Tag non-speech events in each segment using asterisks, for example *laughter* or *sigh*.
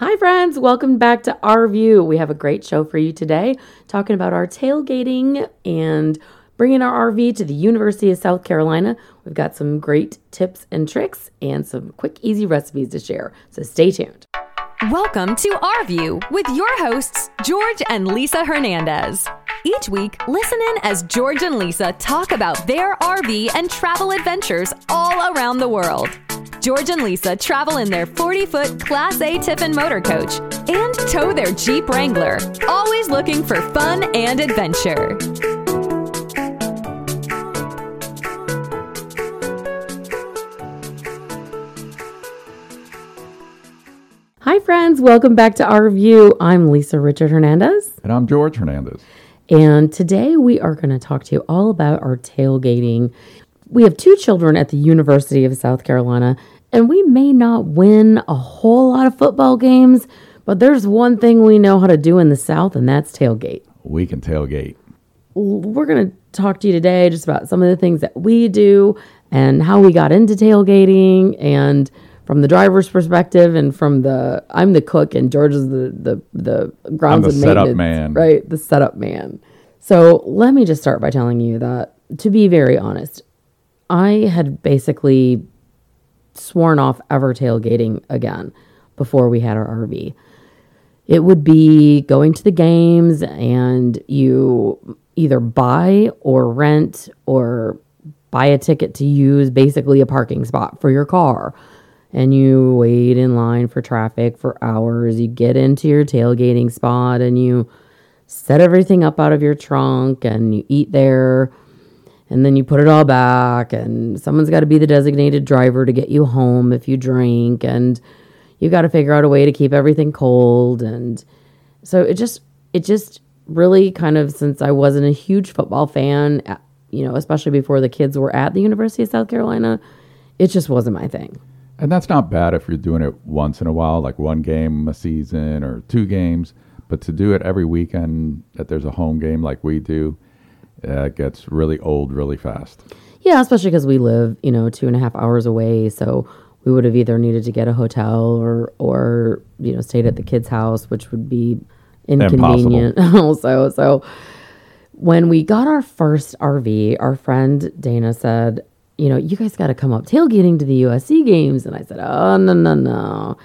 Hi, friends. Welcome back to RView. We have a great show for you today, talking about our tailgating and bringing our RV to the University of South Carolina. We've got some great tips and tricks and some quick, easy recipes to share. So stay tuned. Welcome to RView with your hosts, George and Lisa Hernandez. Each week, listen in as George and Lisa talk about their RV and travel adventures all around the world. George and Lisa travel in their 40 foot Class A Tiffin motor coach and tow their Jeep Wrangler, always looking for fun and adventure. Hi, friends. Welcome back to RView. I'm Lisa Richart Hernandez. And I'm George Hernandez. And today we are going to talk to you all about our tailgating. We have two children at the University of South Carolina, and we may not win a whole lot of football games, but there's one thing we know how to do in the South, and that's tailgate. We can tailgate. We're going to talk to you today just about some of the things that we do and how we got into tailgating and from the driver's perspective and from the I'm the cook and George is the the the grounds I'm the and setup maintenance, man. right? The setup man. So let me just start by telling you that to be very honest, I had basically sworn off ever tailgating again before we had our RV. It would be going to the games and you either buy or rent or buy a ticket to use basically a parking spot for your car. And you wait in line for traffic for hours. You get into your tailgating spot and you set everything up out of your trunk and you eat there and then you put it all back and someone's got to be the designated driver to get you home if you drink and you got to figure out a way to keep everything cold and so it just it just really kind of since I wasn't a huge football fan uh, you know especially before the kids were at the University of South Carolina it just wasn't my thing And that's not bad if you're doing it once in a while, like one game a season or two games. But to do it every weekend that there's a home game like we do, uh, it gets really old really fast. Yeah, especially because we live, you know, two and a half hours away. So we would have either needed to get a hotel or, or you know, stayed at the kids' house, which would be inconvenient. also, *laughs* so when we got our first RV, our friend Dana said, you know, you guys got to come up tailgating to the USC games. And I said, oh, no, no, no.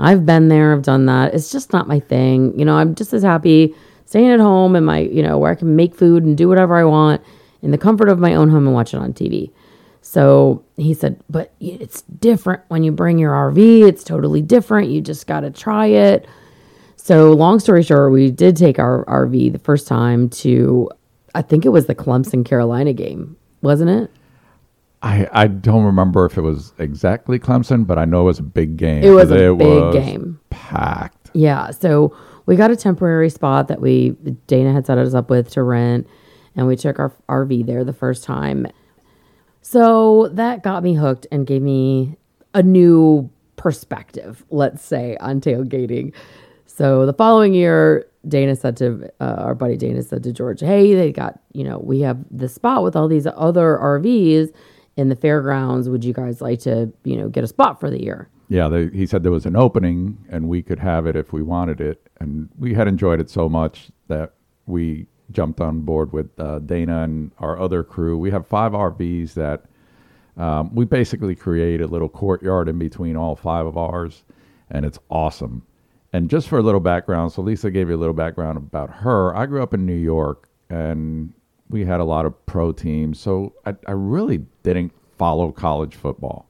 I've been there. I've done that. It's just not my thing. You know, I'm just as happy staying at home and my, you know, where I can make food and do whatever I want in the comfort of my own home and watch it on TV. So he said, but it's different when you bring your RV. It's totally different. You just got to try it. So, long story short, we did take our RV the first time to, I think it was the Clemson Carolina game, wasn't it? I, I don't remember if it was exactly Clemson, but I know it was a big game. It was a big was game. Packed. Yeah. So we got a temporary spot that we Dana had set us up with to rent, and we took our RV there the first time. So that got me hooked and gave me a new perspective, let's say, on tailgating. So the following year, Dana said to uh, our buddy Dana said to George, "Hey, they got you know we have this spot with all these other RVs in the fairgrounds. Would you guys like to you know get a spot for the year?" Yeah, they, he said there was an opening and we could have it if we wanted it. And we had enjoyed it so much that we jumped on board with uh, Dana and our other crew. We have five RVs that um, we basically create a little courtyard in between all five of ours, and it's awesome. And just for a little background, so Lisa gave you a little background about her. I grew up in New York, and we had a lot of pro teams, so I, I really didn't follow college football.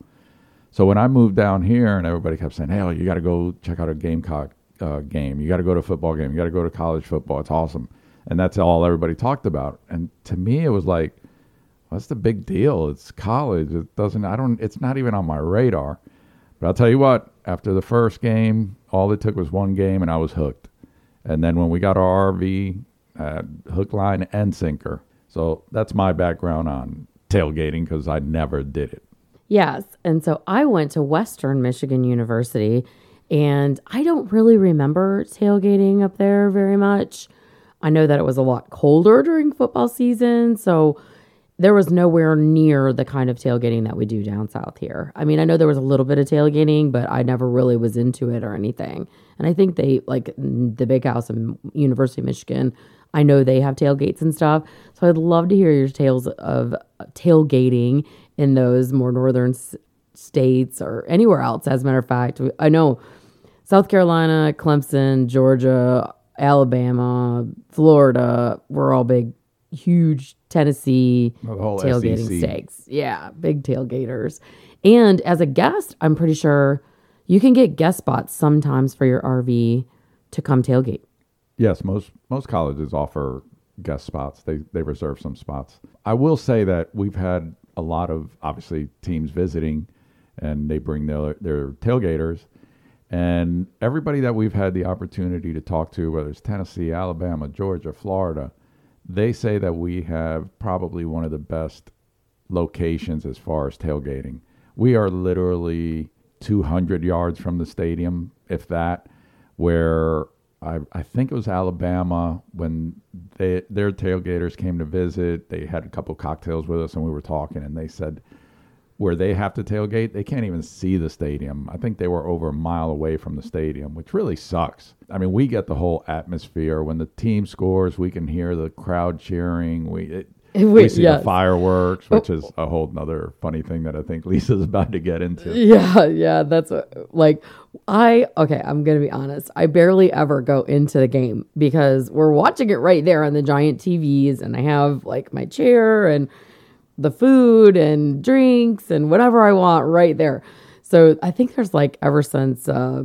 So when I moved down here, and everybody kept saying, "Hey, you got to go check out a Gamecock uh, game. You got to go to a football game. You got to go to college football. It's awesome." And that's all everybody talked about. And to me, it was like, "What's the big deal? It's college. It doesn't. I don't. It's not even on my radar." But I'll tell you what. After the first game, all it took was one game, and I was hooked. And then when we got our RV, uh, hook, line, and sinker. So that's my background on tailgating because I never did it. Yes. And so I went to Western Michigan University and I don't really remember tailgating up there very much. I know that it was a lot colder during football season. So there was nowhere near the kind of tailgating that we do down south here. I mean, I know there was a little bit of tailgating, but I never really was into it or anything. And I think they like the Big House in University of Michigan. I know they have tailgates and stuff. So I'd love to hear your tales of tailgating in those more northern s- states or anywhere else. As a matter of fact, I know South Carolina, Clemson, Georgia, Alabama, Florida, we're all big, huge Tennessee tailgating SEC. states. Yeah, big tailgaters. And as a guest, I'm pretty sure you can get guest spots sometimes for your RV to come tailgate. Yes, most most colleges offer guest spots. They they reserve some spots. I will say that we've had a lot of obviously teams visiting, and they bring their their tailgaters, and everybody that we've had the opportunity to talk to, whether it's Tennessee, Alabama, Georgia, Florida, they say that we have probably one of the best locations as far as tailgating. We are literally 200 yards from the stadium, if that, where I, I think it was Alabama when they, their tailgaters came to visit. They had a couple cocktails with us and we were talking, and they said where they have to tailgate, they can't even see the stadium. I think they were over a mile away from the stadium, which really sucks. I mean, we get the whole atmosphere. When the team scores, we can hear the crowd cheering. We it, we Wait, see yes. the fireworks, which is a whole nother funny thing that I think *laughs* Lisa's about to get into. Yeah, yeah, that's what, like I okay, I'm to be honest. I barely ever go into the game because we're watching it right there on the giant TVs and I have like my chair and the food and drinks and whatever I want right there. So I think there's like ever since uh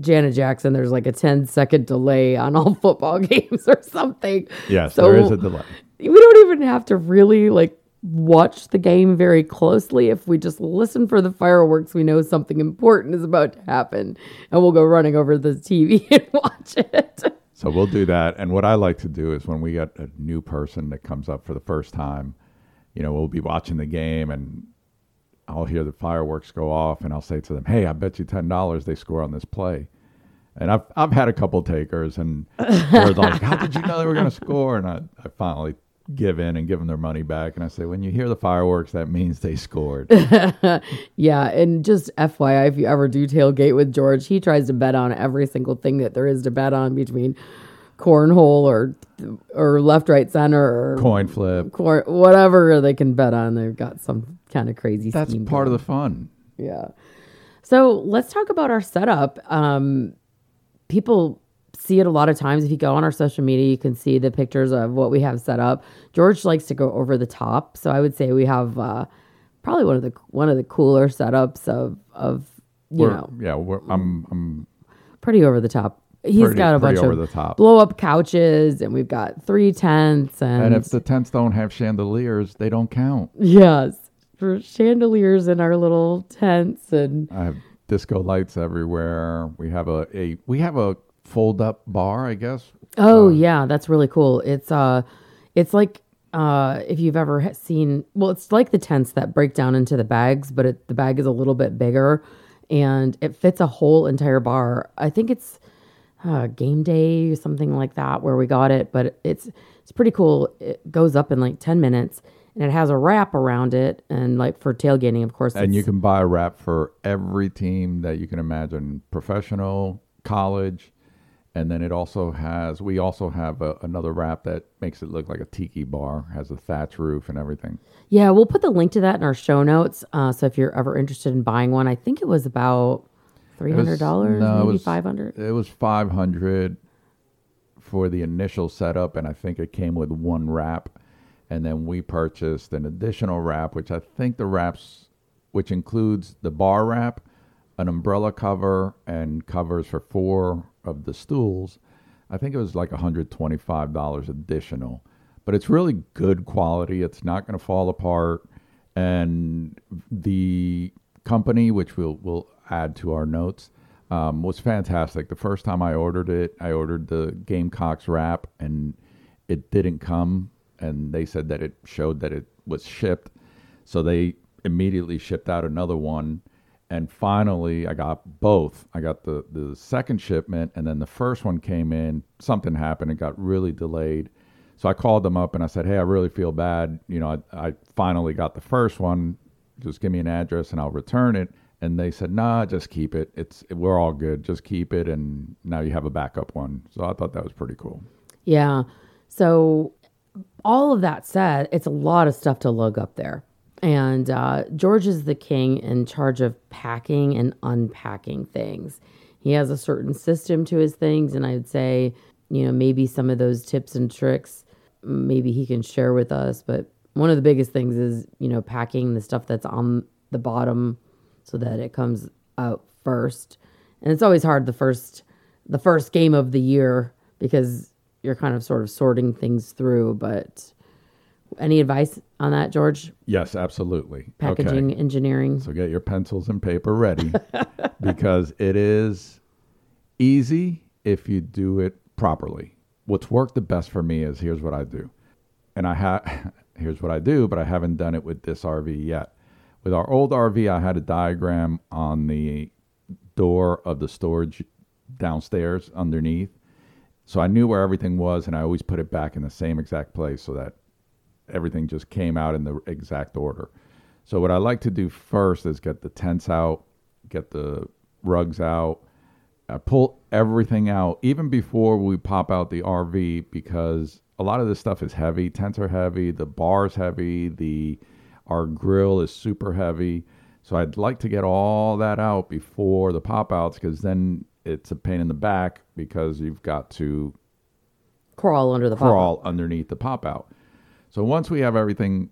Janet Jackson, there's like a 10 second delay on all *laughs* football *laughs* games or something. Yes, So- there is a delay. We don't even have to really like watch the game very closely if we just listen for the fireworks we know something important is about to happen and we'll go running over the tv *laughs* and watch it So we'll do that. And what I like to do is when we get a new person that comes up for the first time, you know, we'll be watching the game and I'll hear the fireworks go off and I'll say to them, Hey, I bet you ten dollars they score on this play. And I've I've had a couple takers and *laughs* they're like, How did you know they were gonna score? And I, I finally give in and give them their money back and I say, When you hear the fireworks, that means they scored. *laughs* yeah and just fyi if you ever do tailgate with george he tries to bet on every single thing that there is to bet on between cornhole or or left right center or Coin flip. cor- whatever they can bet on they've got some kind of crazy That's scheme part of the fun. Yeah. So let's talk about our setup. Um, people see it a lot of times. If you go on our social media, you can see the pictures of what we have set up. George likes to go over the top, so I would say we have uh, probably one of the one of the cooler setups of of you We're- know yeah, we're, I'm I'm pretty over the top. He's Pretty- got a bunch over of the top. blow up couches, and we've got three tents, and, and if the tents don't have chandeliers, they don't count. yes, for chandeliers in our little tents, and I have disco lights everywhere. We have a, a we have a fold up bar, I guess. Oh yeah, that's really cool. It's uh, it's like uh, if you've ever seen, well, it's like the tents that break down into the bags, but it, the bag is a little bit bigger, and it fits a whole entire bar. I think it's uh, game day or something like that where we got it, but it's it's pretty cool. It goes up in like ten minutes, and it has a wrap around it, and like for tailgating, of course. And you can buy a wrap for every team that you can imagine, professional, college, and then it also has. We also have a, another wrap that makes it look like a tiki bar, has a thatch roof and everything. Yeah, we'll put the link to that in our show notes. Uh, so if you're ever interested in buying one, I think it was about three It was- hundred dollars, no, it was- five hundred. It was five hundred for the initial setup, and I think it came with one wrap. And then we purchased an additional wrap, which I think the wraps, which includes the bar wrap, an umbrella cover, and covers for four of the stools. I think it was like $125 additional. But it's really good quality. It's not going to fall apart. And the company, which we'll, we'll add to our notes, um, was fantastic. The first time I ordered it, I ordered the Gamecocks wrap, and it didn't come. And they said that it showed that it was shipped. So they immediately shipped out another one. And finally, I got both. I got the, the second shipment, and then the first one came in. Something happened. It got really delayed. So I called them up and I said, Hey, I really feel bad. You know, I, I finally got the first one. Just give me an address and I'll return it. and they said, "Nah, just keep it. It's we're all good. Just keep it." And now you have a backup one. So I thought that was pretty cool. Yeah. So, all of that said, it's a lot of stuff to lug up there. And uh, George is the king in charge of packing and unpacking things. He has a certain system to his things. And I'd say, you know, maybe some of those tips and tricks, maybe he can share with us. But one of the biggest things is, you know, packing the stuff that's on the bottom so that it comes out first. And it's always hard the first the first game of the year because you're kind of sort of sorting things through, but any advice on that, George? Yes, absolutely. Packaging Okay. engineering. So get your pencils and paper ready *laughs* because it is easy if you do it properly. What's worked the best for me is here's what I do. And I have *laughs* here's what I do, but I haven't done it with this RV yet. With our old RV, I had a diagram on the door of the storage downstairs underneath. So I knew where everything was and I always put it back in the same exact place so that everything just came out in the exact order. So what I like to do first is get the tents out, get the rugs out, I pull everything out even before we pop out the RV because a lot of this stuff is heavy. Tents are heavy, the bar's heavy, the our grill is super heavy. So I'd like to get all that out before the pop outs because then it's a pain in the back because you've got to Crawl under the crawl underneath the pop out. So once we have everything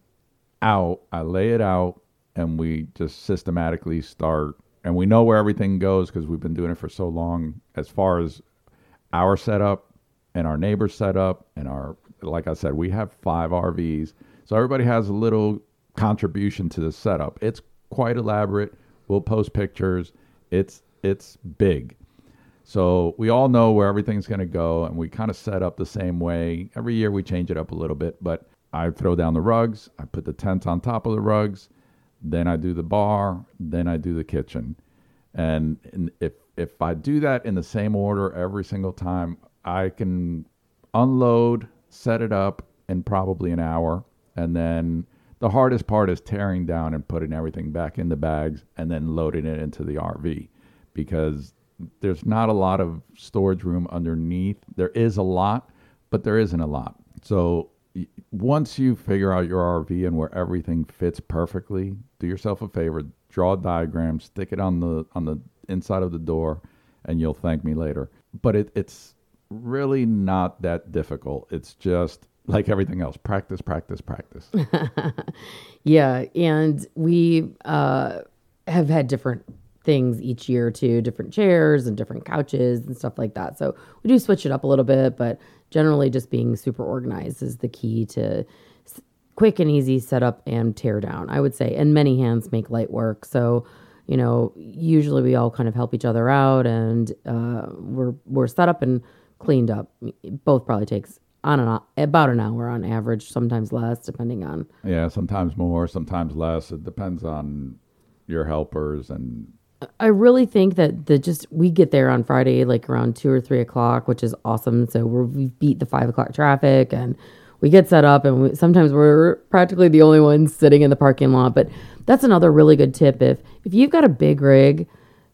out, I lay it out and we just systematically start and we know where everything goes because we've been doing it for so long as far as our setup and our neighbor's setup and our like I said, we have five RVs. So everybody has a little contribution to the setup. It's quite elaborate. We'll post pictures. It's it's big. So we all know where everything's going to go, and we kind of set up the same way. Every year we change it up a little bit, but I throw down the rugs, I put the tent on top of the rugs, then I do the bar, then I do the kitchen. And, and if if I do that in the same order every single time, I can unload, set it up in probably an hour, and then the hardest part is tearing down and putting everything back in the bags and then loading it into the RV because there's not a lot of storage room underneath. There is a lot, but there isn't a lot. So once you figure out your RV and where everything fits perfectly, do yourself a favor, draw a diagram, stick it on the on the inside of the door, and you'll thank me later. But it, it's really not that difficult. It's just like everything else, practice, practice, practice. *laughs* Yeah, and we uh, have had different things each year too, different chairs and different couches and stuff like that. So we do switch it up a little bit, but generally just being super organized is the key to quick and easy setup and tear down. I would say, and many hands make light work. So you know, usually we all kind of help each other out, and uh, we're we're set up and cleaned up. Both probably takes on and on, about an hour on average, sometimes less, depending on yeah, sometimes more, sometimes less. It depends on your helpers and I really think that the just we get there on Friday like around two or three o'clock, which is awesome. So we're, we beat the five o'clock traffic and we get set up, and we, sometimes we're practically the only ones sitting in the parking lot. But that's another really good tip. If if you've got a big rig,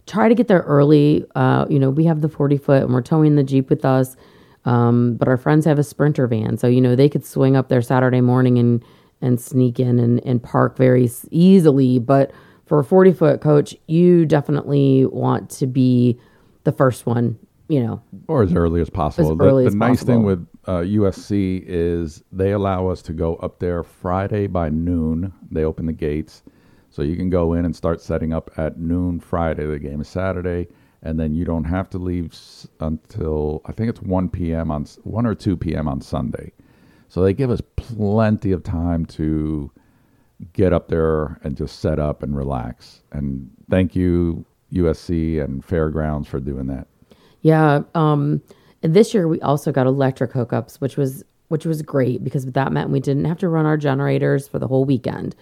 try to get there early. Uh, you know, we have the forty foot, and we're towing the jeep with us. Um, but our friends have a sprinter van, so you know they could swing up there Saturday morning and and sneak in and, and park very easily. But for a 40 foot coach, you definitely want to be the first one, you know. or as early as possible. the early the as nice thing with uh, USC is they allow us to go up there Friday by noon. They open the gates, so you can go in and start setting up at noon Friday. The game is Saturday, and then you don't have to leave s- until I think it's one p.m. on s- one or two p.m. on Sunday. So they give us plenty of time to get up there and just set up and relax. And thank you USC and Fairgrounds for doing that. Yeah. Um, this year we also got electric hookups, which was which was great because that meant we didn't have to run our generators for the whole weekend.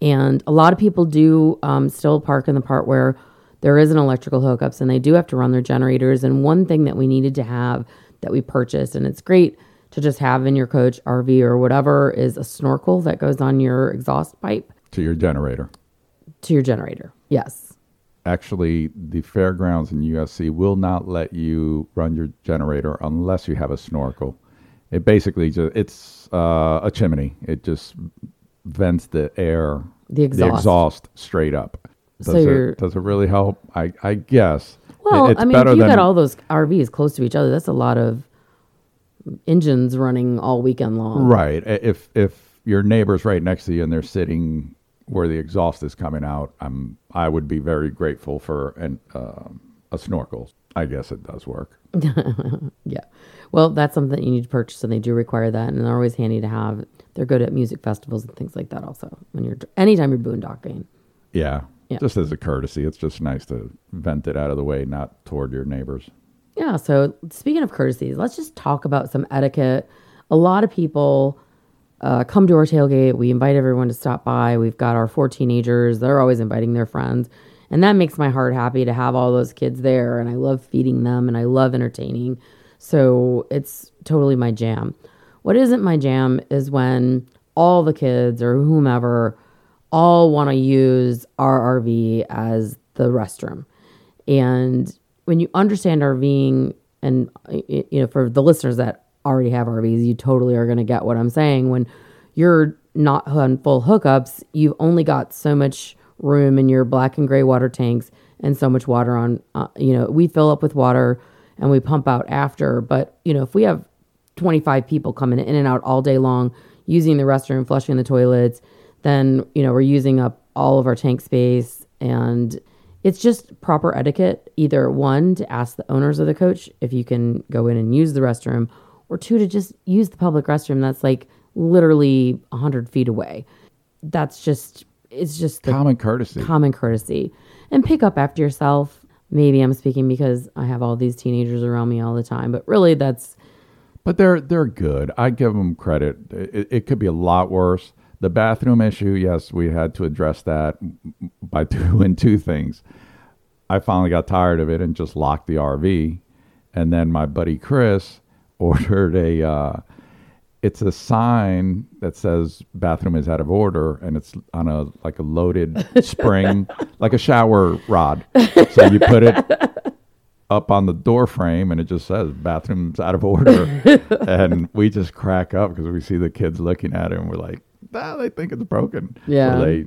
And a lot of people do um, still park in the part where there is an electrical hookups, and they do have to run their generators. And one thing that we needed to have that we purchased, and it's great to just have in your coach RV or whatever, is a snorkel that goes on your exhaust pipe To your generator. to your generator. Yes. actually the fairgrounds in USC will not let you run your generator unless you have a snorkel. It basically just it's uh, a chimney. It just vents the air, The exhaust. straight up. Does So it does it really help? I I guess. Well, It- I mean, if you than got all those RVs close to each other, that's a lot of engines running all weekend long. right. If if your neighbor's right next to you and they're sitting where the exhaust is coming out, I'm I would be very grateful for an um, a snorkel. I guess it does work. *laughs* Yeah. Well, that's something that you need to purchase, and they do require that, and they're always handy to have. They're good at music festivals and things like that. Also, when you're anytime you're boondocking. Yeah. Yeah. Just as a courtesy, it's just nice to vent it out of the way, not toward your neighbors. Yeah. So speaking of courtesies, let's just talk about some etiquette. A lot of people uh, come to our tailgate. We invite everyone to stop by. We've got our four teenagers. They're always inviting their friends. And that makes my heart happy to have all those kids there. And I love feeding them and I love entertaining. So it's totally my jam. What isn't my jam is when all the kids or whomever all want to use our RV as the restroom. And when you understand RVing, and you know, for the listeners that already have RVs, you totally are going to get what I'm saying. When you're not on full hookups, you've only got so much room in your black and gray water tanks and so much water on. Uh, you know, we fill up with water and we pump out after. But you know, if we have 25 people coming in and out all day long using the restroom, flushing the toilets, then, you know, we're using up all of our tank space. And it's just proper etiquette either one, to ask the owners of the coach if you can go in and use the restroom, or two, to just use the public restroom that's like literally 100 feet away. That's just, it's just Common courtesy. common courtesy and pick up after yourself. Maybe I'm speaking because I have all these teenagers around me all the time, but really that's But they're they're good. I give them credit. It, it could be a lot worse. The bathroom issue, yes, we had to address that by *laughs* doing two things. I finally got tired of it and just locked the RV, and then my buddy Chris *laughs* ordered a. Uh, it's a sign that says bathroom is out of order, and it's on a like a loaded *laughs* spring, like a shower rod. So you put it up on the door frame and it just says bathroom's out of order *laughs* and we just crack up because we see the kids looking at it and we're like nah, they think it's broken Yeah. so they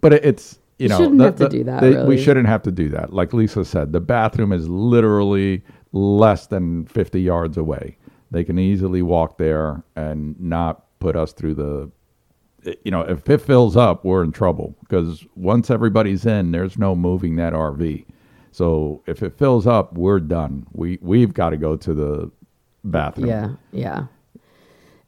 but it, it's you know shouldn't the- have to the- do that, they- really. we shouldn't have to do that like lisa said the bathroom is literally less than 50 yards away they can easily walk there and not put us through the you know, if it fills up, we're in trouble because once everybody's in, there's no moving that RV. So if it fills up, we're done. We we've got to go to the bathroom. Yeah, yeah.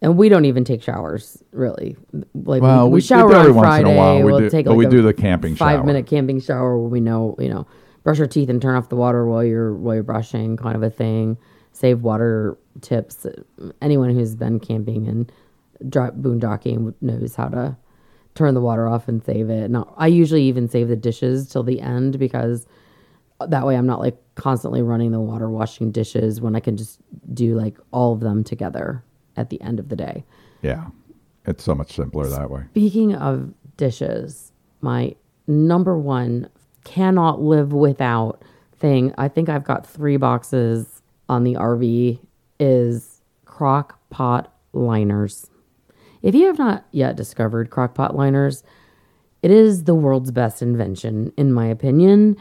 And we don't even take showers, really. Like Well, we, we- we we shower every on once in a Friday. while. We we'll do- take like we a do the camping five shower. minute camping shower where we know, you know, brush your teeth and turn off the water while you're while you're brushing, kind of a thing. Save water tips. Anyone who's been camping and boondocking knows how to turn the water off and save it. Now, I usually even save the dishes till the end because that way I'm not like constantly running the water washing dishes when I can just do like all of them together at the end of the day. Yeah. It's so much simpler that way. Speaking of dishes, my number one cannot live without thing, I think I've got three boxes on the RV, is crock pot liners. If you have not yet discovered crock pot liners, it is the world's best invention, in my opinion,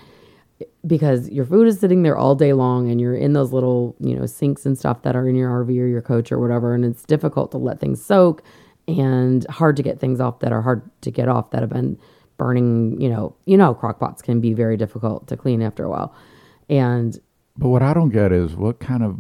because your food is sitting there all day long and you're in those little, you know, sinks and stuff that are in your RV or your coach or whatever. And it's difficult to let things soak and hard to get things off that are hard to get off that have been burning, you know, you know, crock pots can be very difficult to clean after a while. And But what I don't get is what kind of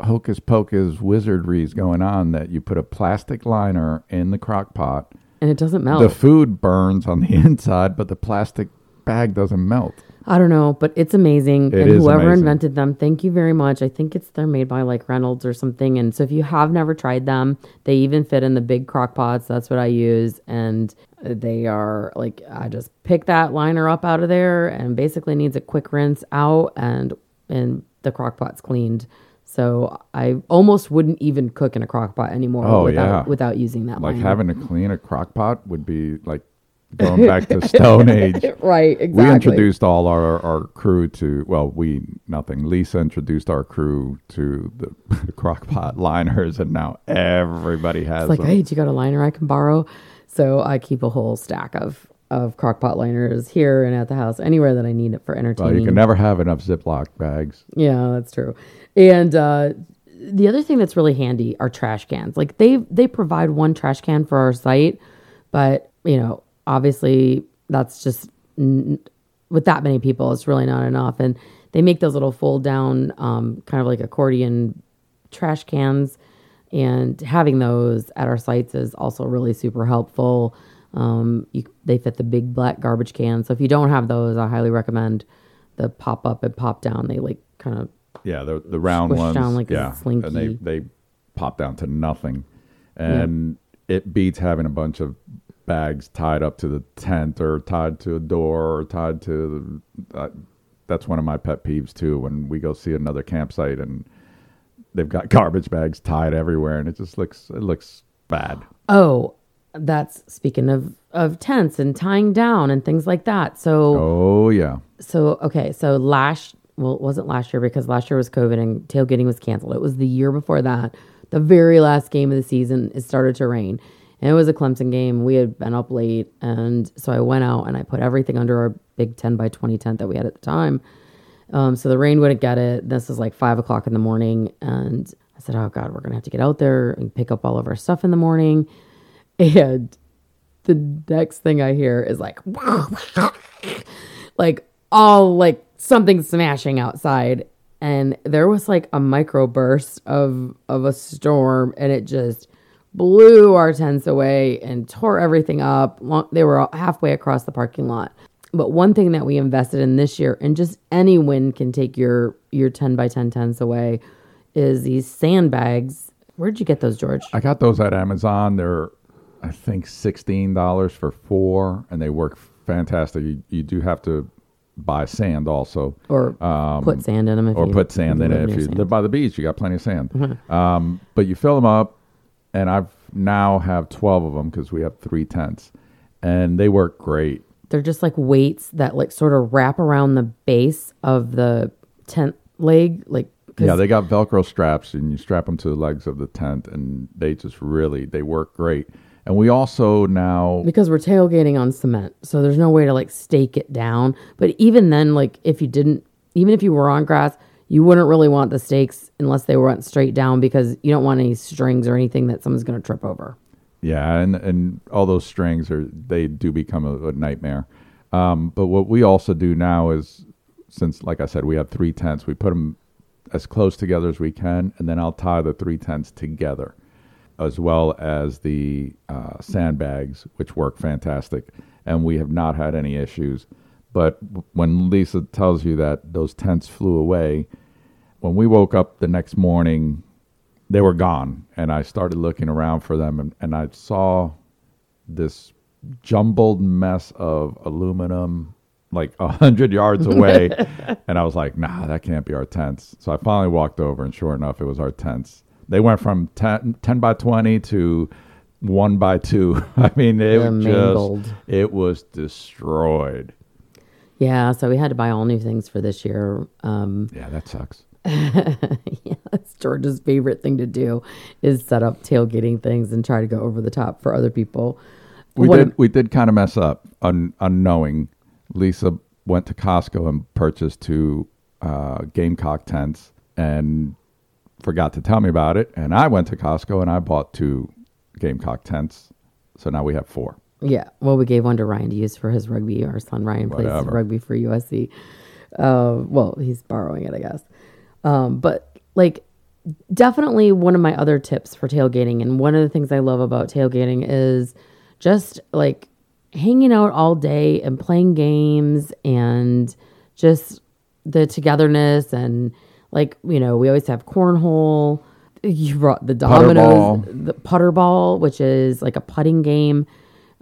hocus pocus wizardry is going on that you put a plastic liner in the crock pot. and it doesn't melt. The food burns on the *laughs* inside, but the plastic bag doesn't melt. I don't know, but it's amazing. It and whoever amazing. invented them, thank you very much. I think it's they're made by like Reynolds or something. And so if you have never tried them, they even fit in the big crock pots. That's what I use. And they are like I just pick that liner up out of there and basically needs a quick rinse out and and the crock pot's cleaned. So I almost wouldn't even cook in a crock pot anymore Oh, without yeah. without using that Like liner. having to clean a crock pot would be like going back to Stone *laughs* Age. right, exactly. We introduced all our, our crew to, well, we, nothing. Lisa introduced our crew to the, *laughs* the crockpot liners, and now everybody has It's like, them. hey, do you got a liner I can borrow? So I keep a whole stack of of crockpot liners here and at the house, anywhere that I need it for Well, entertaining. you can never have enough Ziploc bags. Yeah, that's true. And uh, the other thing that's really handy are trash cans. Like they they provide one trash can for our site, but you know, obviously that's just n- with that many people, it's really not enough. And they make those little fold down, um, kind of like accordion trash cans, and having those at our sites is also really super helpful. Um, you, they fit the big black garbage can, so if you don't have those, I highly recommend the pop up and pop down. They like kind of Yeah, the the round ones. down like a yeah, and they they pop down to nothing, and it beats having a bunch of bags tied up to the tent or tied to a door or tied to. The, uh, that's one of my pet peeves too. When we go see another campsite and they've got *laughs* garbage bags tied everywhere, and it just looks it looks bad. Oh, that's speaking of of tents and tying down and things like that. So Oh yeah, so okay, so last well, it wasn't last year because last year was COVID and tailgating was canceled. It was the year before that. The very last game of the season, it started to rain. And it was a Clemson game. We had been up late. And so I went out and I put everything under our big 10 by 20 tent that we had at the time. Um, so the rain wouldn't get it. This is like five o'clock in the morning. And I said, Oh God, we're going to have to get out there and pick up all of our stuff in the morning. *laughs* And the next thing I hear is like, *laughs* like all like something smashing outside. And there was like a microburst of of a storm, and it just blew our tents away and tore everything up. They were halfway across the parking lot. But one thing that we invested in this year, and just any wind can take your your ten by ten tents away, is these sandbags. Where'd you get those, George? I got those at Amazon. They're I think sixteen dollars for four, and they work fantastic. You, you do have to buy sand also. Or put sand in them, if or you, put sand in it. If you live by the beach, you got plenty of sand. Mm-hmm. Um, but you fill them up, and I've now have twelve of them because we have three tents, and they work great. They're just like weights that like sort of wrap around the base of the tent leg, Like, Yeah, they got Velcro straps, and you strap them to the legs of the tent, and they just really they work great. And we also now because we're tailgating on cement, so there's no way to like stake it down. But even then, like if you didn't, even if you were on grass, you wouldn't really want the stakes unless they went straight down because you don't want any strings or anything that someone's going to trip over. Yeah, and and all those strings are they do become a, a nightmare. Um, but what we also do now is, since like I said, we have three tents, we put them as close together as we can, and then I'll tie the three tents together, as well as the uh, sandbags, which work fantastic, and we have not had any issues. But when Lisa tells you that those tents flew away, when we woke up the next morning, they were gone. And I started looking around for them, and, and I saw this jumbled mess of aluminum like a hundred yards *laughs* away. and I was like, nah, that can't be our tents. So I finally walked over, and sure enough, it was our tents. They went from 10, 10 by 20 to one by two. *laughs* I mean, it They're just, mangled. it was destroyed. Yeah, so we had to buy all new things for this year. Um, Yeah, that sucks. *laughs* yeah, that's George's favorite thing to do is set up tailgating things and try to go over the top for other people. We One did. we did kind of mess up, un, unknowing. Lisa went to Costco and purchased two uh, Gamecock tents and forgot to tell me about it. And I went to Costco and I bought two Gamecock tents. So now we have four. Yeah. Well, we gave one to Ryan to use for his rugby. Our son Ryan plays Whatever. rugby for USC. Uh, well, he's borrowing it, I guess. Um, but like, definitely one of my other tips for tailgating, and one of the things I love about tailgating is just like hanging out all day and playing games and just the togetherness and like you know we always have cornhole. You brought the dominoes, ball. the putter ball, which is like a putting game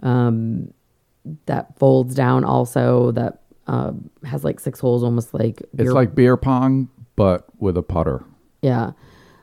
um, that folds down. Also, that uh, has like six holes, almost like It's like beer pong, but with a putter. yeah.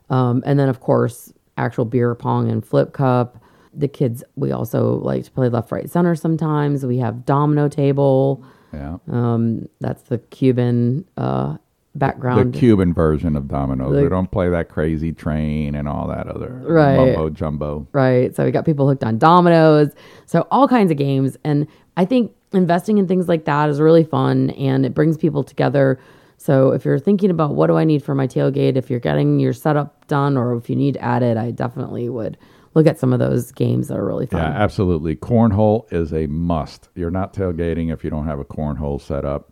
Um, and then of course actual beer pong and flip cup. the kids, we also like to play left, right, center sometimes. We have domino table. Yeah. Um, that's the Cuban uh, the. Cuban version of dominoes. The- we don't play that crazy train and all that other Right. mumbo jumbo. right? So we got people hooked on dominoes. So all kinds of games. And I think investing in things like that is really fun and it brings people together. So if you're thinking about what do I need for my tailgate, if you're getting your setup done or if you need added, I definitely would look at some of those games that are really fun. Yeah, absolutely. Cornhole is a must. You're not tailgating if you don't have a cornhole set up.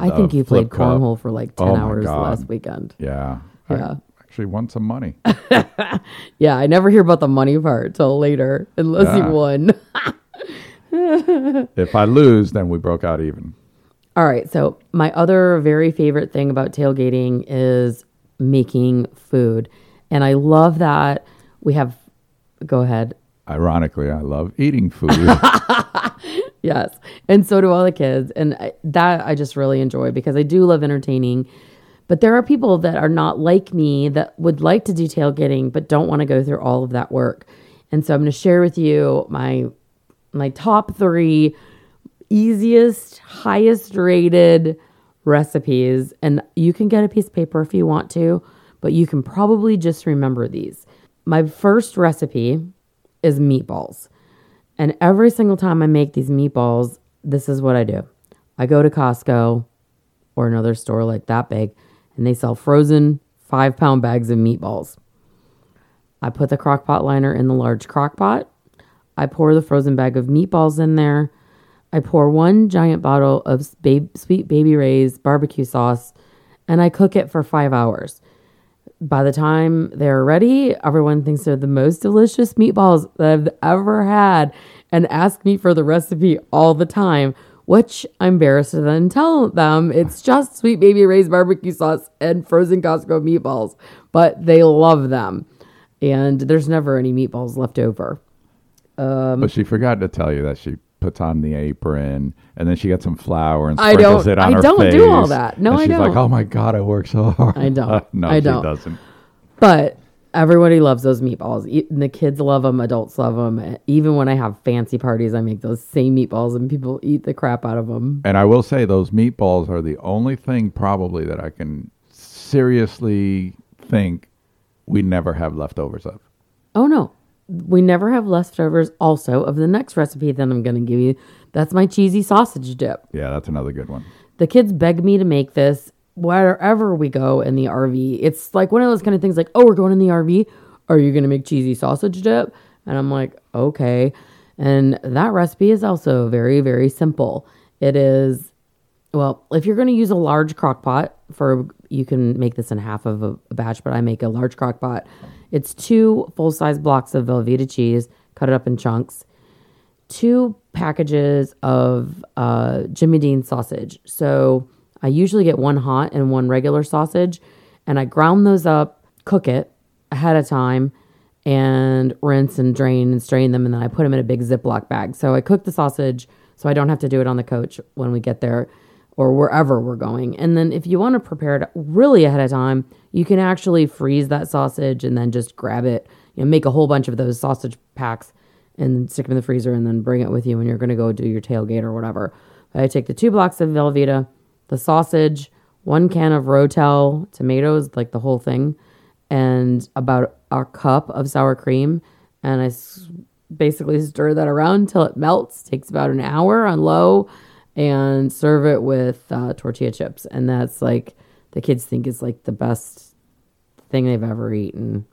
I think you played cup. cornhole for like 10 Oh hours God. last weekend. Yeah. Yeah. I actually won some money. *laughs* *laughs* Yeah, I never hear about the money part till later unless Yeah. you won. *laughs* if I lose, then we broke out even. All right. So, my other very favorite thing about tailgating is making food. And I love that we have, go ahead. Ironically, I love eating food. Yes. And so do all the kids. And I, that I just really enjoy because I do love entertaining. But there are people that are not like me that would like to do tailgating but don't want to go through all of that work. And so I'm going to share with you my my top 3 easiest, highest rated recipes and you can get a piece of paper if you want to, but you can probably just remember these. My first recipe is meatballs. And every single time I make these meatballs, this is what I do. I go to Costco or another store like that big, and they sell frozen five pound bags of meatballs. I put the crock pot liner in the large crock pot. I pour the frozen bag of meatballs in there. I pour one giant bottle of ba- sweet baby Ray's barbecue sauce, and I cook it for five hours by the time they're ready, everyone thinks they're the most delicious meatballs that I've ever had and ask me for the recipe all the time, which I'm embarrassed to then tell them it's just sweet baby Ray's barbecue sauce and frozen Costco meatballs, but they love them. And there's never any meatballs left over. but she forgot to tell you that she puts on the apron and then she got some flour and I sprinkles it on I her don't do all that. No, and I she's don't. Like, "oh my god, I work so hard." I don't. *laughs* no, I she don't. doesn't. But everybody loves those meatballs. E- The kids love them, adults love them. Even when I have fancy parties, I make those same meatballs and people eat the crap out of them. And I will say those meatballs are the only thing probably that I can seriously think we never have leftovers of. Oh no, we never have leftovers. Also, of the next recipe that I'm going to give you, that's my cheesy sausage dip. Yeah, that's another good one. The kids beg me to make this wherever we go in the RV. It's like one of those kind of things like, oh, we're going in the RV. Are you going to make cheesy sausage dip? And I'm like, okay. And that recipe is also very, very simple. It is, well, if you're going to use a large crock pot for, you can make this in half of a, a batch, but I make a large crock pot. It's two full size blocks of Velveeta cheese, cut it up in chunks two packages of uh, Jimmy Dean sausage. So I usually get one hot and one regular sausage, and I ground those up, cook it ahead of time, and rinse and drain and strain them, and then I put them in a big Ziploc bag. So I cook the sausage so I don't have to do it on the coach when we get there or wherever we're going. And then if you want to prepare it really ahead of time, you can actually freeze that sausage and then just grab it, you know, make a whole bunch of those sausage packs and stick them in the freezer and then bring it with you when you're going to go do your tailgate or whatever. I take the two blocks of Velveeta, the sausage, one can of Rotel tomatoes, like the whole thing, and about a cup of sour cream. And I basically stir that around until it melts. Takes about an hour on low and serve it with uh, tortilla chips. And that's like, the kids think is like the best thing they've ever eaten.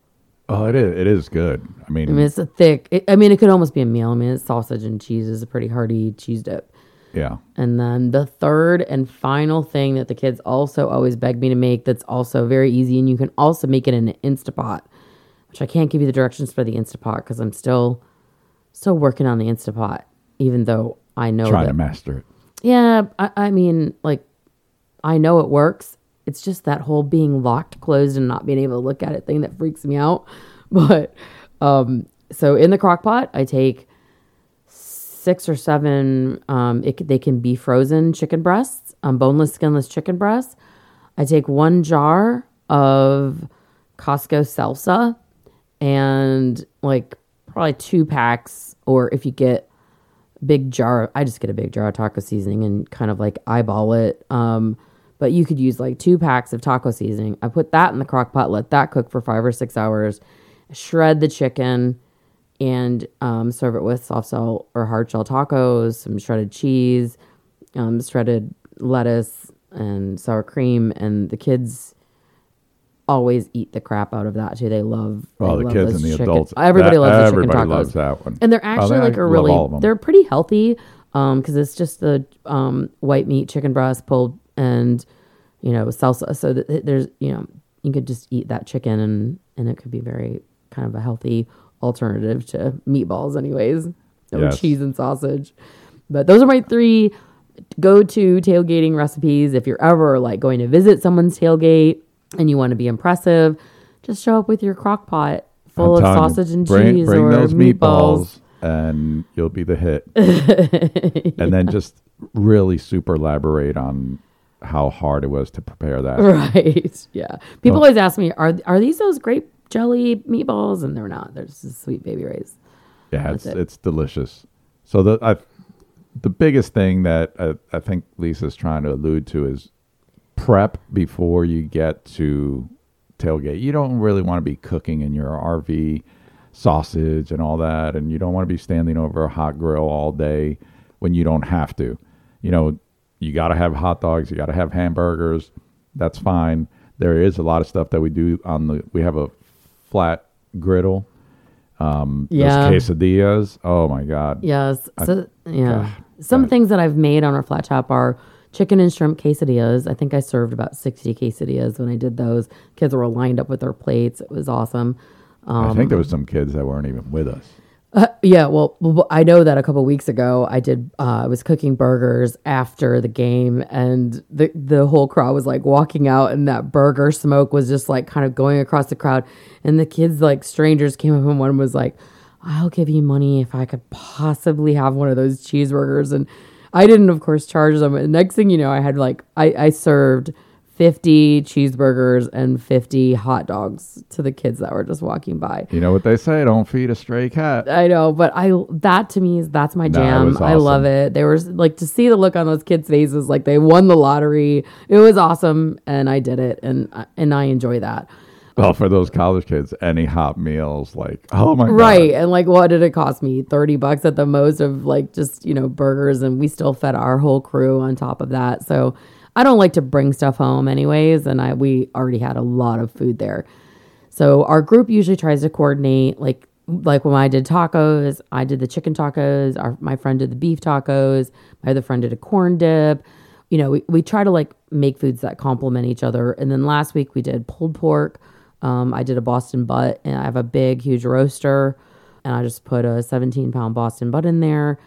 Oh, it is. It is good. I mean, I mean, it's a thick. It, I mean, it could almost be a meal. I mean, it's sausage and cheese is a pretty hearty cheese dip. yeah. And then the third and final thing that the kids also always beg me to make that's also very easy, and you can also make it in an Instapot, which I can't give you the directions for the Instapot because I'm still still working on the Instapot, even though I know Trying to master it. Yeah, I, I mean, like, I know it works. It's just that whole being locked, closed, and not being able to look at it thing that freaks me out. *laughs* But um, so in the crock pot, I take six or seven. Um, it, they can be frozen chicken breasts, um, boneless, skinless chicken breasts. I take one jar of Costco salsa and like probably two packs, or if you get big jar, I just get a big jar of taco seasoning and kind of like eyeball it. Um, but you could use like two packs of taco seasoning. I put that in the crock pot, let that cook for five or six hours, shred the chicken, and um, serve it with soft shell or hard shell tacos, some shredded cheese, um, shredded lettuce, and sour cream. And the kids always eat the crap out of that too. They love. Well, they the love kids and the chicken- adults. Everybody that- loves the chicken tacos. loves that one. And they're Oh, actually they- like a love really all of 'em. they're pretty healthy um because it's just the um white meat chicken breast pulled and you know salsa so that there's you know you could just eat that chicken and and it could be very kind of a healthy alternative to meatballs anyways no Yes. cheese and sausage but those are my three go to tailgating recipes if you're ever like going to visit someone's tailgate and you want to be impressive just show up with your crock pot full of sausage and bring, cheese bring or those meatballs. and you'll be the hit. *laughs* And then just really super elaborate on how hard it was to prepare that. Right. *laughs* Yeah. People Well- always ask me, are are these those grape jelly meatballs? And they're not. They're just Sweet Baby Ray's. Yeah, it's That's it. it's delicious. So the I, the biggest thing that I, I think Lisa's trying to allude to is prep before you get to tailgate. You don't really want to be cooking in your RV sausage and all that, and you don't want to be standing over a hot grill all day when you don't have to. You know, you got to have hot dogs, you got to have hamburgers. That's fine. There is a lot of stuff that we do on the. We have a flat griddle. Um, Yeah. those quesadillas. Oh my god. Yes. So yeah. God, Some things that I've made on our flat top are chicken and shrimp quesadillas. I think I served about sixty quesadillas when I did those. Kids were lined up with their plates. It was awesome. I think there was some kids that weren't even with us. Uh, yeah, well, well, I know that a couple weeks ago I did. Uh, I was cooking burgers after the game, and the the whole crowd was like walking out, and that burger smoke was just like kind of going across the crowd. And the kids, like strangers, came up and one was like, "I'll give you money if I could possibly have one of those cheeseburgers." And I didn't, of course, charge them. And next thing you know, I had like I, I served. 50 cheeseburgers and 50 hot dogs to the kids that were just walking by. You know what they say? Don't feed a stray cat. I know, but I that to me is that's my No, jam. was I love it. They were like to see the look on those kids' faces, like they won the lottery. It was awesome, and I did it, and and I enjoy that. Well, for those college kids, any hot meals, like oh my god, Right, and like what did it cost me? Thirty bucks at the most of like just you know burgers, and we still fed our whole crew on top of that. So I don't like to bring stuff home anyways, and I we already had a lot of food there. So our group usually tries to coordinate like like when I did tacos, I did the chicken tacos, our my friend did the beef tacos, my other friend did a corn dip. You know, we, we try to like make foods that complement each other. And then last week we did pulled pork. Um, I did a Boston butt and I have a big, huge roaster. And I just put a 17 pound Boston butt in there.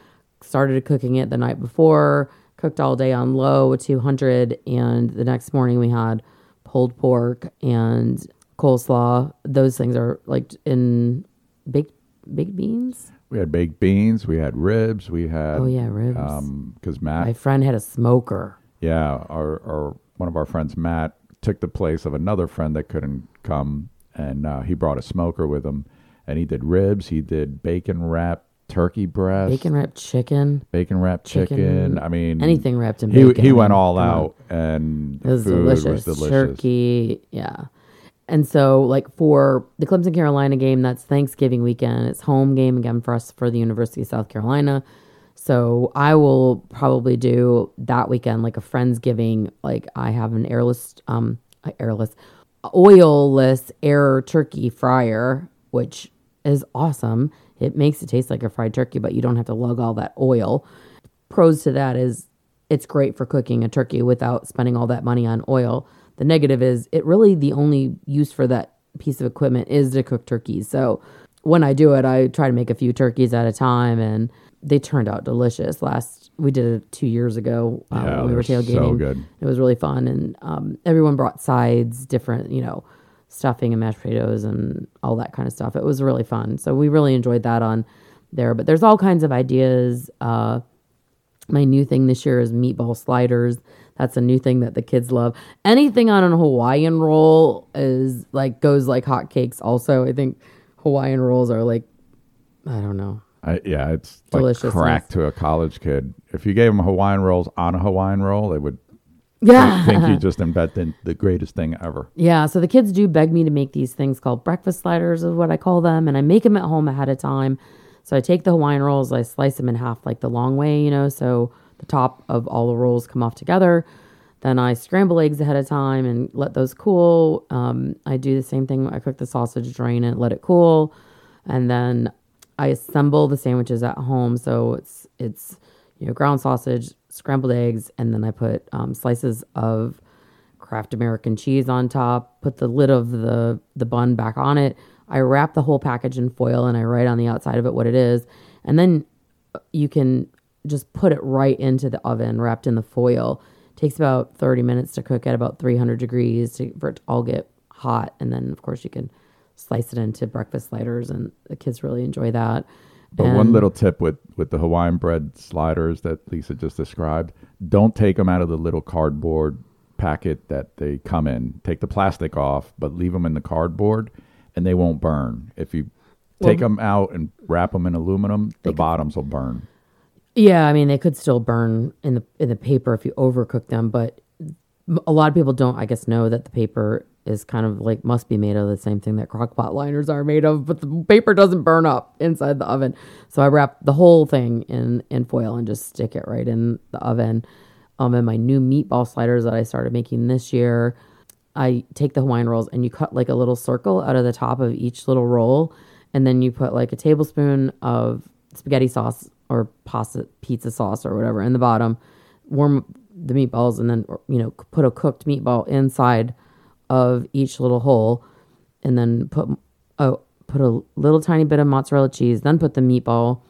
Started cooking it the night before, cooked all day on low 200. And the next morning we had pulled pork and coleslaw. Those things are like in baked baked beans. We had baked beans, we had ribs, we had Oh yeah, ribs. um because Matt, My friend had a smoker. yeah, our our one of our friends Matt took the place of another friend that couldn't come, and uh, he brought a smoker with him, and he did ribs, he did bacon wrapped turkey breast, Bacon wrapped chicken. bacon wrapped chicken. chicken, I mean, anything wrapped in he bacon. he went all out, and It was food delicious. was delicious. Turkey, yeah. And so, like for the Clemson Carolina game, that's Thanksgiving weekend. It's home game again for us for the University of South Carolina. So I will probably do that weekend like a friendsgiving. Like I have an airless, um, airless, oilless air turkey fryer, which is awesome. It makes it taste like a fried turkey, but you don't have to lug all that oil. Pros to that is it's great for cooking a turkey without spending all that money on oil. The negative is it really the only use for that piece of equipment is to cook turkeys. So when I do it, I try to make a few turkeys at a time, and they turned out delicious. Last we did it two years ago uh, Yeah, when we were they're so tailgating. good. It was really fun, and um, everyone brought sides, different, you know, stuffing and mashed potatoes and all that kind of stuff. It was really fun. So we really enjoyed that on there. But there's all kinds of ideas. Uh, my new thing this year is meatball sliders. That's a new thing that the kids love. Anything on a Hawaiian roll is like goes like hotcakes. Also, I think Hawaiian rolls are like I don't know. I, yeah, it's like crack to a college kid. If you gave them Hawaiian rolls on a Hawaiian roll, they would Yeah. think you just invented the greatest thing ever. Yeah, so the kids do beg me to make these things called breakfast sliders, is what I call them, and I make them at home ahead of time. So I take the Hawaiian rolls, I slice them in half like the long way, you know, so the top of all the rolls come off together. Then I scramble eggs ahead of time and let those cool. Um, I do the same thing. I cook the sausage, drain it, let it cool, and then I assemble the sandwiches at home. So it's it's you know ground sausage, scrambled eggs, and then I put um, slices of Kraft American cheese on top, put the lid of the the bun back on it. I wrap the whole package in foil and I write on the outside of it what it is. And then uh, you can just put it right into the oven wrapped in the foil. takes about 30 minutes to cook at about 300 degrees to, for it to all get hot. And then, of course, you can slice it into breakfast sliders, and the kids really enjoy that. But one little tip with, with the Hawaiian bread sliders that Lisa just described, don't take them out of the little cardboard packet that they come in. Take the plastic off, but leave them in the cardboard and they won't burn. If you take them out and wrap them in aluminum, the bottoms will burn. Yeah, I mean they could still burn in the in the paper if you overcook them, but a lot of people don't, I guess, know that the paper is kind of like must be made of the same thing that crock pot liners are made of, but the paper doesn't burn up inside the oven. So I wrap the whole thing in in foil and just stick it right in the oven. Um, and my new meatball sliders that I started making this year, I take the Hawaiian rolls and you cut like a little circle out of the top of each little roll, and then you put like a tablespoon of spaghetti sauce or pasta pizza sauce or whatever in the bottom. Warm the meatballs and then you know put a cooked meatball inside of each little hole, and then put oh put a little tiny bit of mozzarella cheese. Then put the meatball.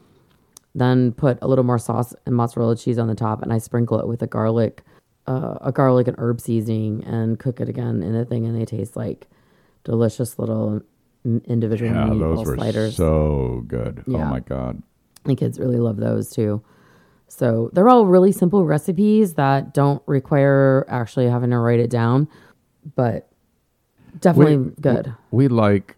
Then put a little more sauce and mozzarella cheese on the top, and I sprinkle it with a garlic, uh, a garlic and herb seasoning, and cook it again in the thing, and they taste like delicious little individual Yeah, meatball those were sliders. so good. Oh my God. The kids really love those too. So they're all really simple recipes that don't require actually having to write it down, but definitely We- good. We like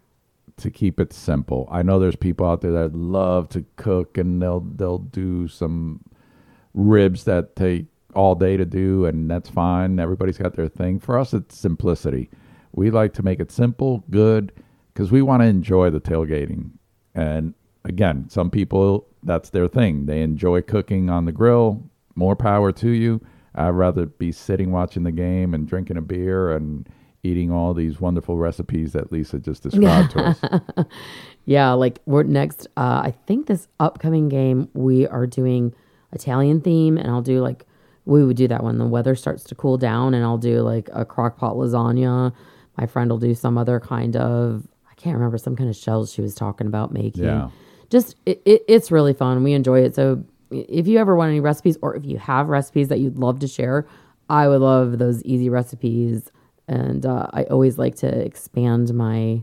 to keep it simple. I know there's people out there that love to cook and they'll they'll do some ribs that take all day to do and that's fine. Everybody's got their thing. For us it's simplicity. We like to make it simple, good cuz we want to enjoy the tailgating. And again, some people that's their thing. They enjoy cooking on the grill. More power to you. I'd rather be sitting watching the game and drinking a beer and eating all these wonderful recipes that Lisa just described to us. *laughs* Yeah, like we're next. Uh, I think this upcoming game we are doing Italian theme, and I'll do like we would do that when the weather starts to cool down, and I'll do like a crock pot lasagna. My friend will do some other kind of I can't remember some kind of shells she was talking about making. Yeah. just it, it, it's really fun. We enjoy it. So if you ever want any recipes, or if you have recipes that you'd love to share, I would love those easy recipes. And uh, I always like to expand my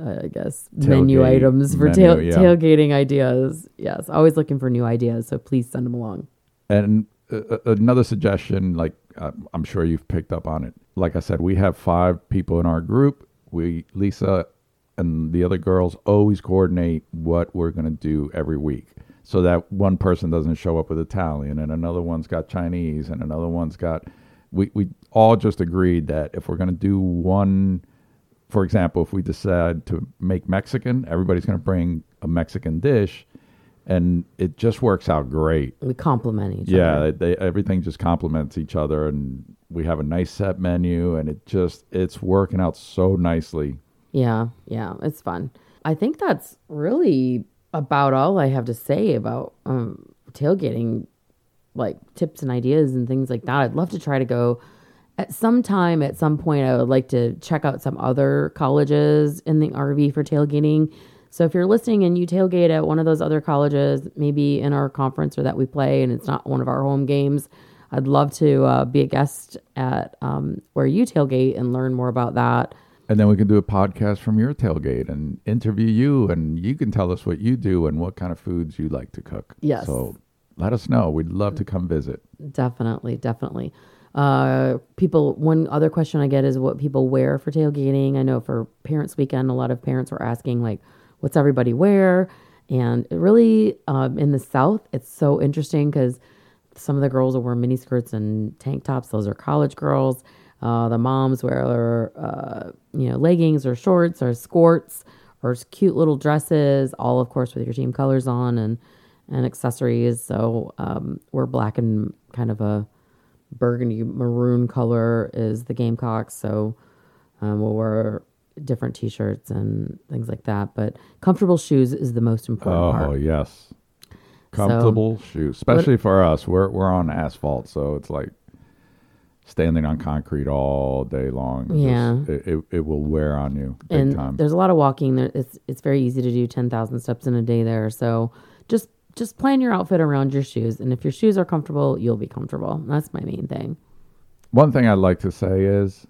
uh, I guess menu items for menu, tail, yeah. tailgating ideas. Yes, always looking for new ideas. So please send them along. And uh, uh, another suggestion, like uh, I'm sure you've picked up on it. Like I said, we have five people in our group. We Lisa and the other girls always coordinate what we're going to do every week, so that one person doesn't show up with Italian, and another one's got Chinese, and another one's got. We we all just agreed that if we're going to do one for example, if we decide to make Mexican, everybody's going to bring a Mexican dish, and it just works out great. We complement each Yeah, other. they, everything just complements each other, and we have a nice set menu, and it just it's working out so nicely. Yeah, yeah, it's fun. I think that's really about all I have to say about um, tailgating, like tips and ideas and things like that. I'd love to try to go at some time, at some point, I would like to check out some other colleges in the RV for tailgating. So if you're listening and you tailgate at one of those other colleges, maybe in our conference or that we play, and it's not one of our home games, I'd love to uh, be a guest at um, where you tailgate and learn more about that. And then we can do a podcast from your tailgate and interview you, and you can tell us what you do and what kind of foods you like to cook. Yes. So let us know. We'd love to come visit. Definitely, definitely. Uh, people. One other question I get is what people wear for tailgating. I know for Parents Weekend, a lot of parents were asking like, "What's everybody wear?" And it really, um, in the South, it's so interesting because some of the girls will wear mini skirts and tank tops. Those are college girls. Uh, the moms wear, uh, you know, leggings or shorts or skirts or cute little dresses, all of course with your team colors on and and accessories. So um, we're black and kind of a burgundy maroon color is the Gamecocks. So um, we'll wear different T-shirts and things like that. But comfortable shoes is the most important Oh part. yes, comfortable shoes, especially for us. We're we're on asphalt, so it's like standing on concrete all day long. Yeah. just- it, it it will wear on you big and time. there's a lot of walking. There, it's it's very easy to do ten thousand steps in a day there. So just just plan your outfit around your shoes, and if your shoes are comfortable, you'll be comfortable. That's my main thing. One thing I'd like to say is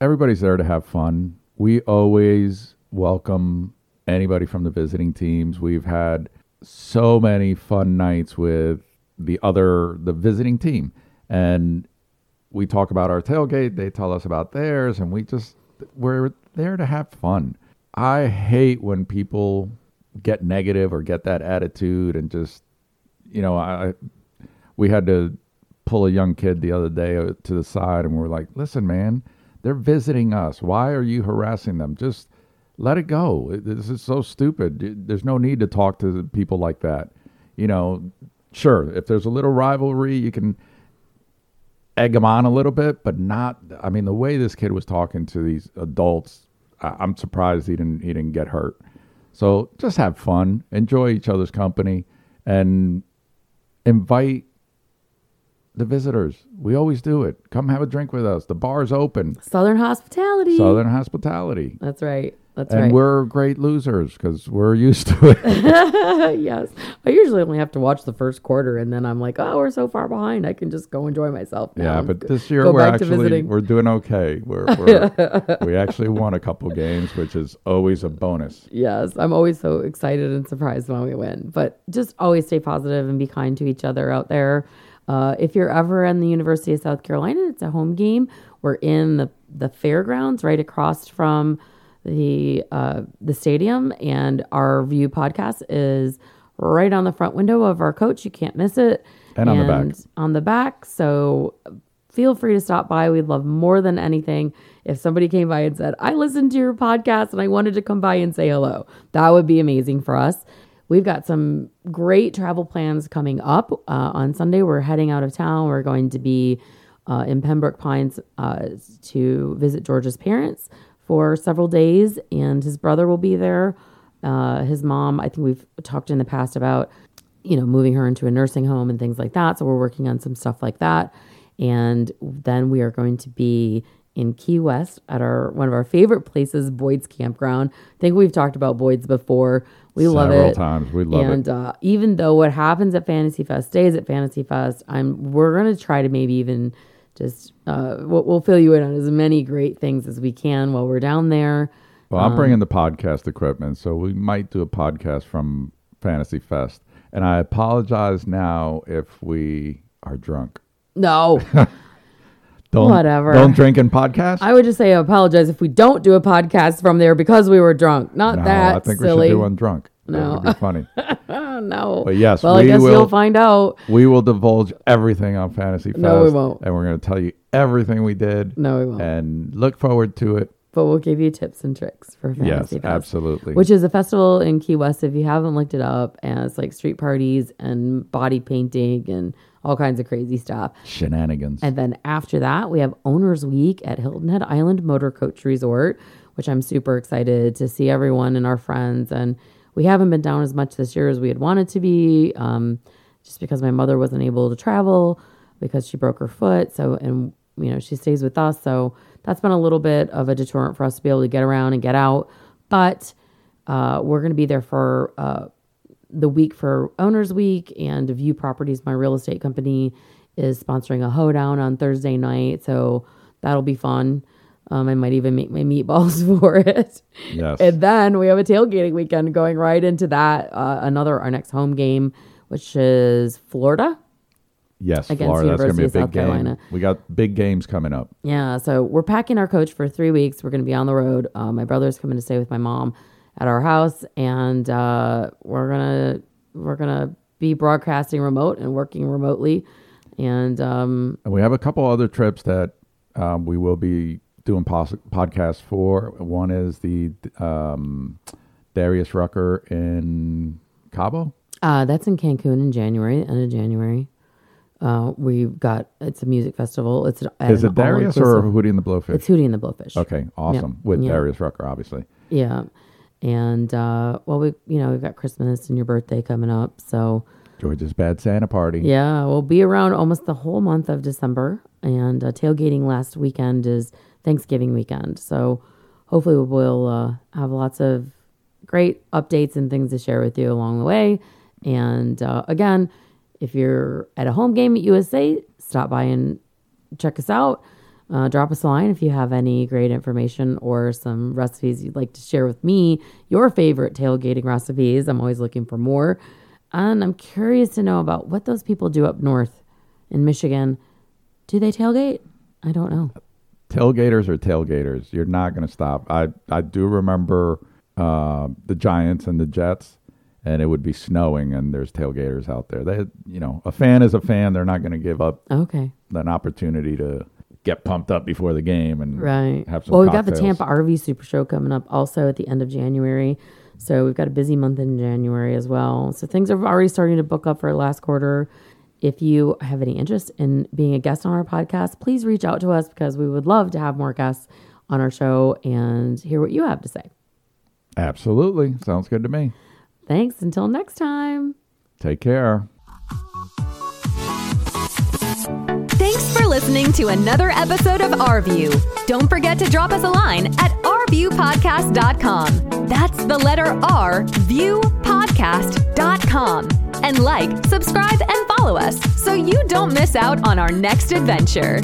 everybody's there to have fun. We always welcome anybody from the visiting teams. We've had so many fun nights with the other the visiting team and we talk about our tailgate, they tell us about theirs and we just we're there to have fun. I hate when people get negative or get that attitude and just you know, I we had to pull a young kid the other day uh, to the side and we're like, listen, man, they're visiting us. Why are you harassing them? Just let it go. This is so stupid. There's no need to talk to people like that. You know, sure, if there's a little rivalry, you can egg them on a little bit, but not. I mean, the way this kid was talking to these adults, I'm surprised he didn't he didn't get hurt. So just have fun, enjoy each other's company, and invite the visitors. We always do it. Come have a drink with us. The bar's open. Southern hospitality. Southern hospitality. That's right. That's and right. we're great losers because we're used to it. *laughs* *laughs* yes. I usually only have to watch the first quarter and then I'm like, oh, we're so far behind. I can just go enjoy myself. now yeah, but this year go we're actually we're doing okay. We're, *laughs* we're we actually won a couple games, which is always a bonus. Yes, I'm always so excited and surprised when we win. But just always stay positive and be kind to each other out there. Uh, if you're ever in the University of South Carolina, it's a home game. We're in the the fairgrounds right across from the uh, the stadium, and RView podcast is right on the front window of our coach. You can't miss it. And on the back. On the back. So feel free to stop by. We'd love more than anything if somebody came by and said, I listened to your podcast and I wanted to come by and say hello. That would be amazing for us. We've got some great travel plans coming up. Uh, on Sunday, we're heading out of town. We're going to be uh, in Pembroke Pines uh, to visit George's parents for several days, and his brother will be there. Uh, his mom, I think we've talked in the past about you know, moving her into a nursing home and things like that. So we're working on some stuff like that. And then we are going to be in Key West at our one of our favorite places, Boyd's Campground. I think we've talked about Boyd's before. We love it. Several times. We love it. and, uh, even though what happens at Fantasy Fest stays at Fantasy Fest, I'm we're gonna try to maybe even just uh, we'll, we'll fill you in on as many great things as we can while we're down there. Well, I'm bringing the podcast equipment, so we might do a podcast from Fantasy Fest. And I apologize now if we are drunk. No, *laughs* Don't Whatever. Don't drink in podcast. I would just say I apologize if we don't do a podcast from there because we were drunk. Not no, that I think silly. we should do one drunk. No. that would be funny. Oh, *laughs* no. But yes, well, I guess will- you'll find out. we will divulge everything on Fantasy Fest. No, we won't. And we're going to tell you everything we did. No, we won't. And look forward to it. But we'll give you tips and tricks for Fantasy Yes, Fest. absolutely. Which is a festival in Key West. If you haven't looked it up, and it's like street parties and body painting and all kinds of crazy stuff. Shenanigans. And then after that, we have Owners Week at Hilton Head Island Motor Coach Resort, which I'm super excited to see everyone and our friends. And we haven't been down as much this year as we had wanted to be, um, just because my mother wasn't able to travel because she broke her foot. So, and you know, she stays with us. So that's been a little bit of a deterrent for us to be able to get around and get out. But uh, we're going to be there for uh, the week for Owners Week and View Properties, my real estate company, is sponsoring a hoedown on Thursday night. So that'll be fun. Um, I might even make my meatballs *laughs* for it. Yes. And then we have a tailgating weekend going right into that. Uh, another, our next home game, which is Florida. yes, against Florida. That's going to be a University of big South game. Carolina. We got big games coming up. Yeah, so we're packing our coach for three weeks. We're going to be on the road. Uh, my brother's coming to stay with my mom, at our house, and uh, we're gonna we're gonna be broadcasting remote and working remotely, and um, And we have a couple other trips that um, we will be doing pos- podcasts for. One is the um, Darius Rucker in Cabo. uh, that's in Cancun in January, end of January. Uh, we've got it's a music festival. It's at Is it Darius or Hootie and the Blowfish? It's Hootie and the Blowfish. okay, awesome. With Yeah. Darius Rucker, obviously. Yeah. And uh well we you know, we've got Christmas and your birthday coming up. So George's Bad Santa Party. yeah, we'll be around almost the whole month of December. And uh, tailgating last weekend is Thanksgiving weekend. So hopefully we'll uh, have lots of great updates and things to share with you along the way. And uh, again, if you're at a home game at USA, stop by and check us out. Uh, drop us a line if you have any great information or some recipes you'd like to share with me, your favorite tailgating recipes. I'm always looking for more. And I'm curious to know about what those people do up north in Michigan. Do they tailgate? I don't know. Tailgaters are tailgaters. You're not going to stop. I I do remember uh, the Giants and the Jets, and it would be snowing, and there's tailgaters out there. They, you know, a fan is a fan. They're not going to give up Okay. an opportunity to get pumped up before the game and Right. have some. well, we've got the. Tampa RV Super Show coming up also at the end of January. So we've got a busy month in January as well. So things are already starting to book up for last quarter. If you have any interest in being a guest on our podcast, please reach out to us because we would love to have more guests on our show and hear what you have to say. Absolutely, sounds good to me. Thanks. Until next time. Take care. Thanks for listening to another episode of RView. Don't forget to drop us a line at rviewpodcast.com. That's the letter R, viewpodcast.com. And like, subscribe, and follow us so you don't miss out on our next adventure.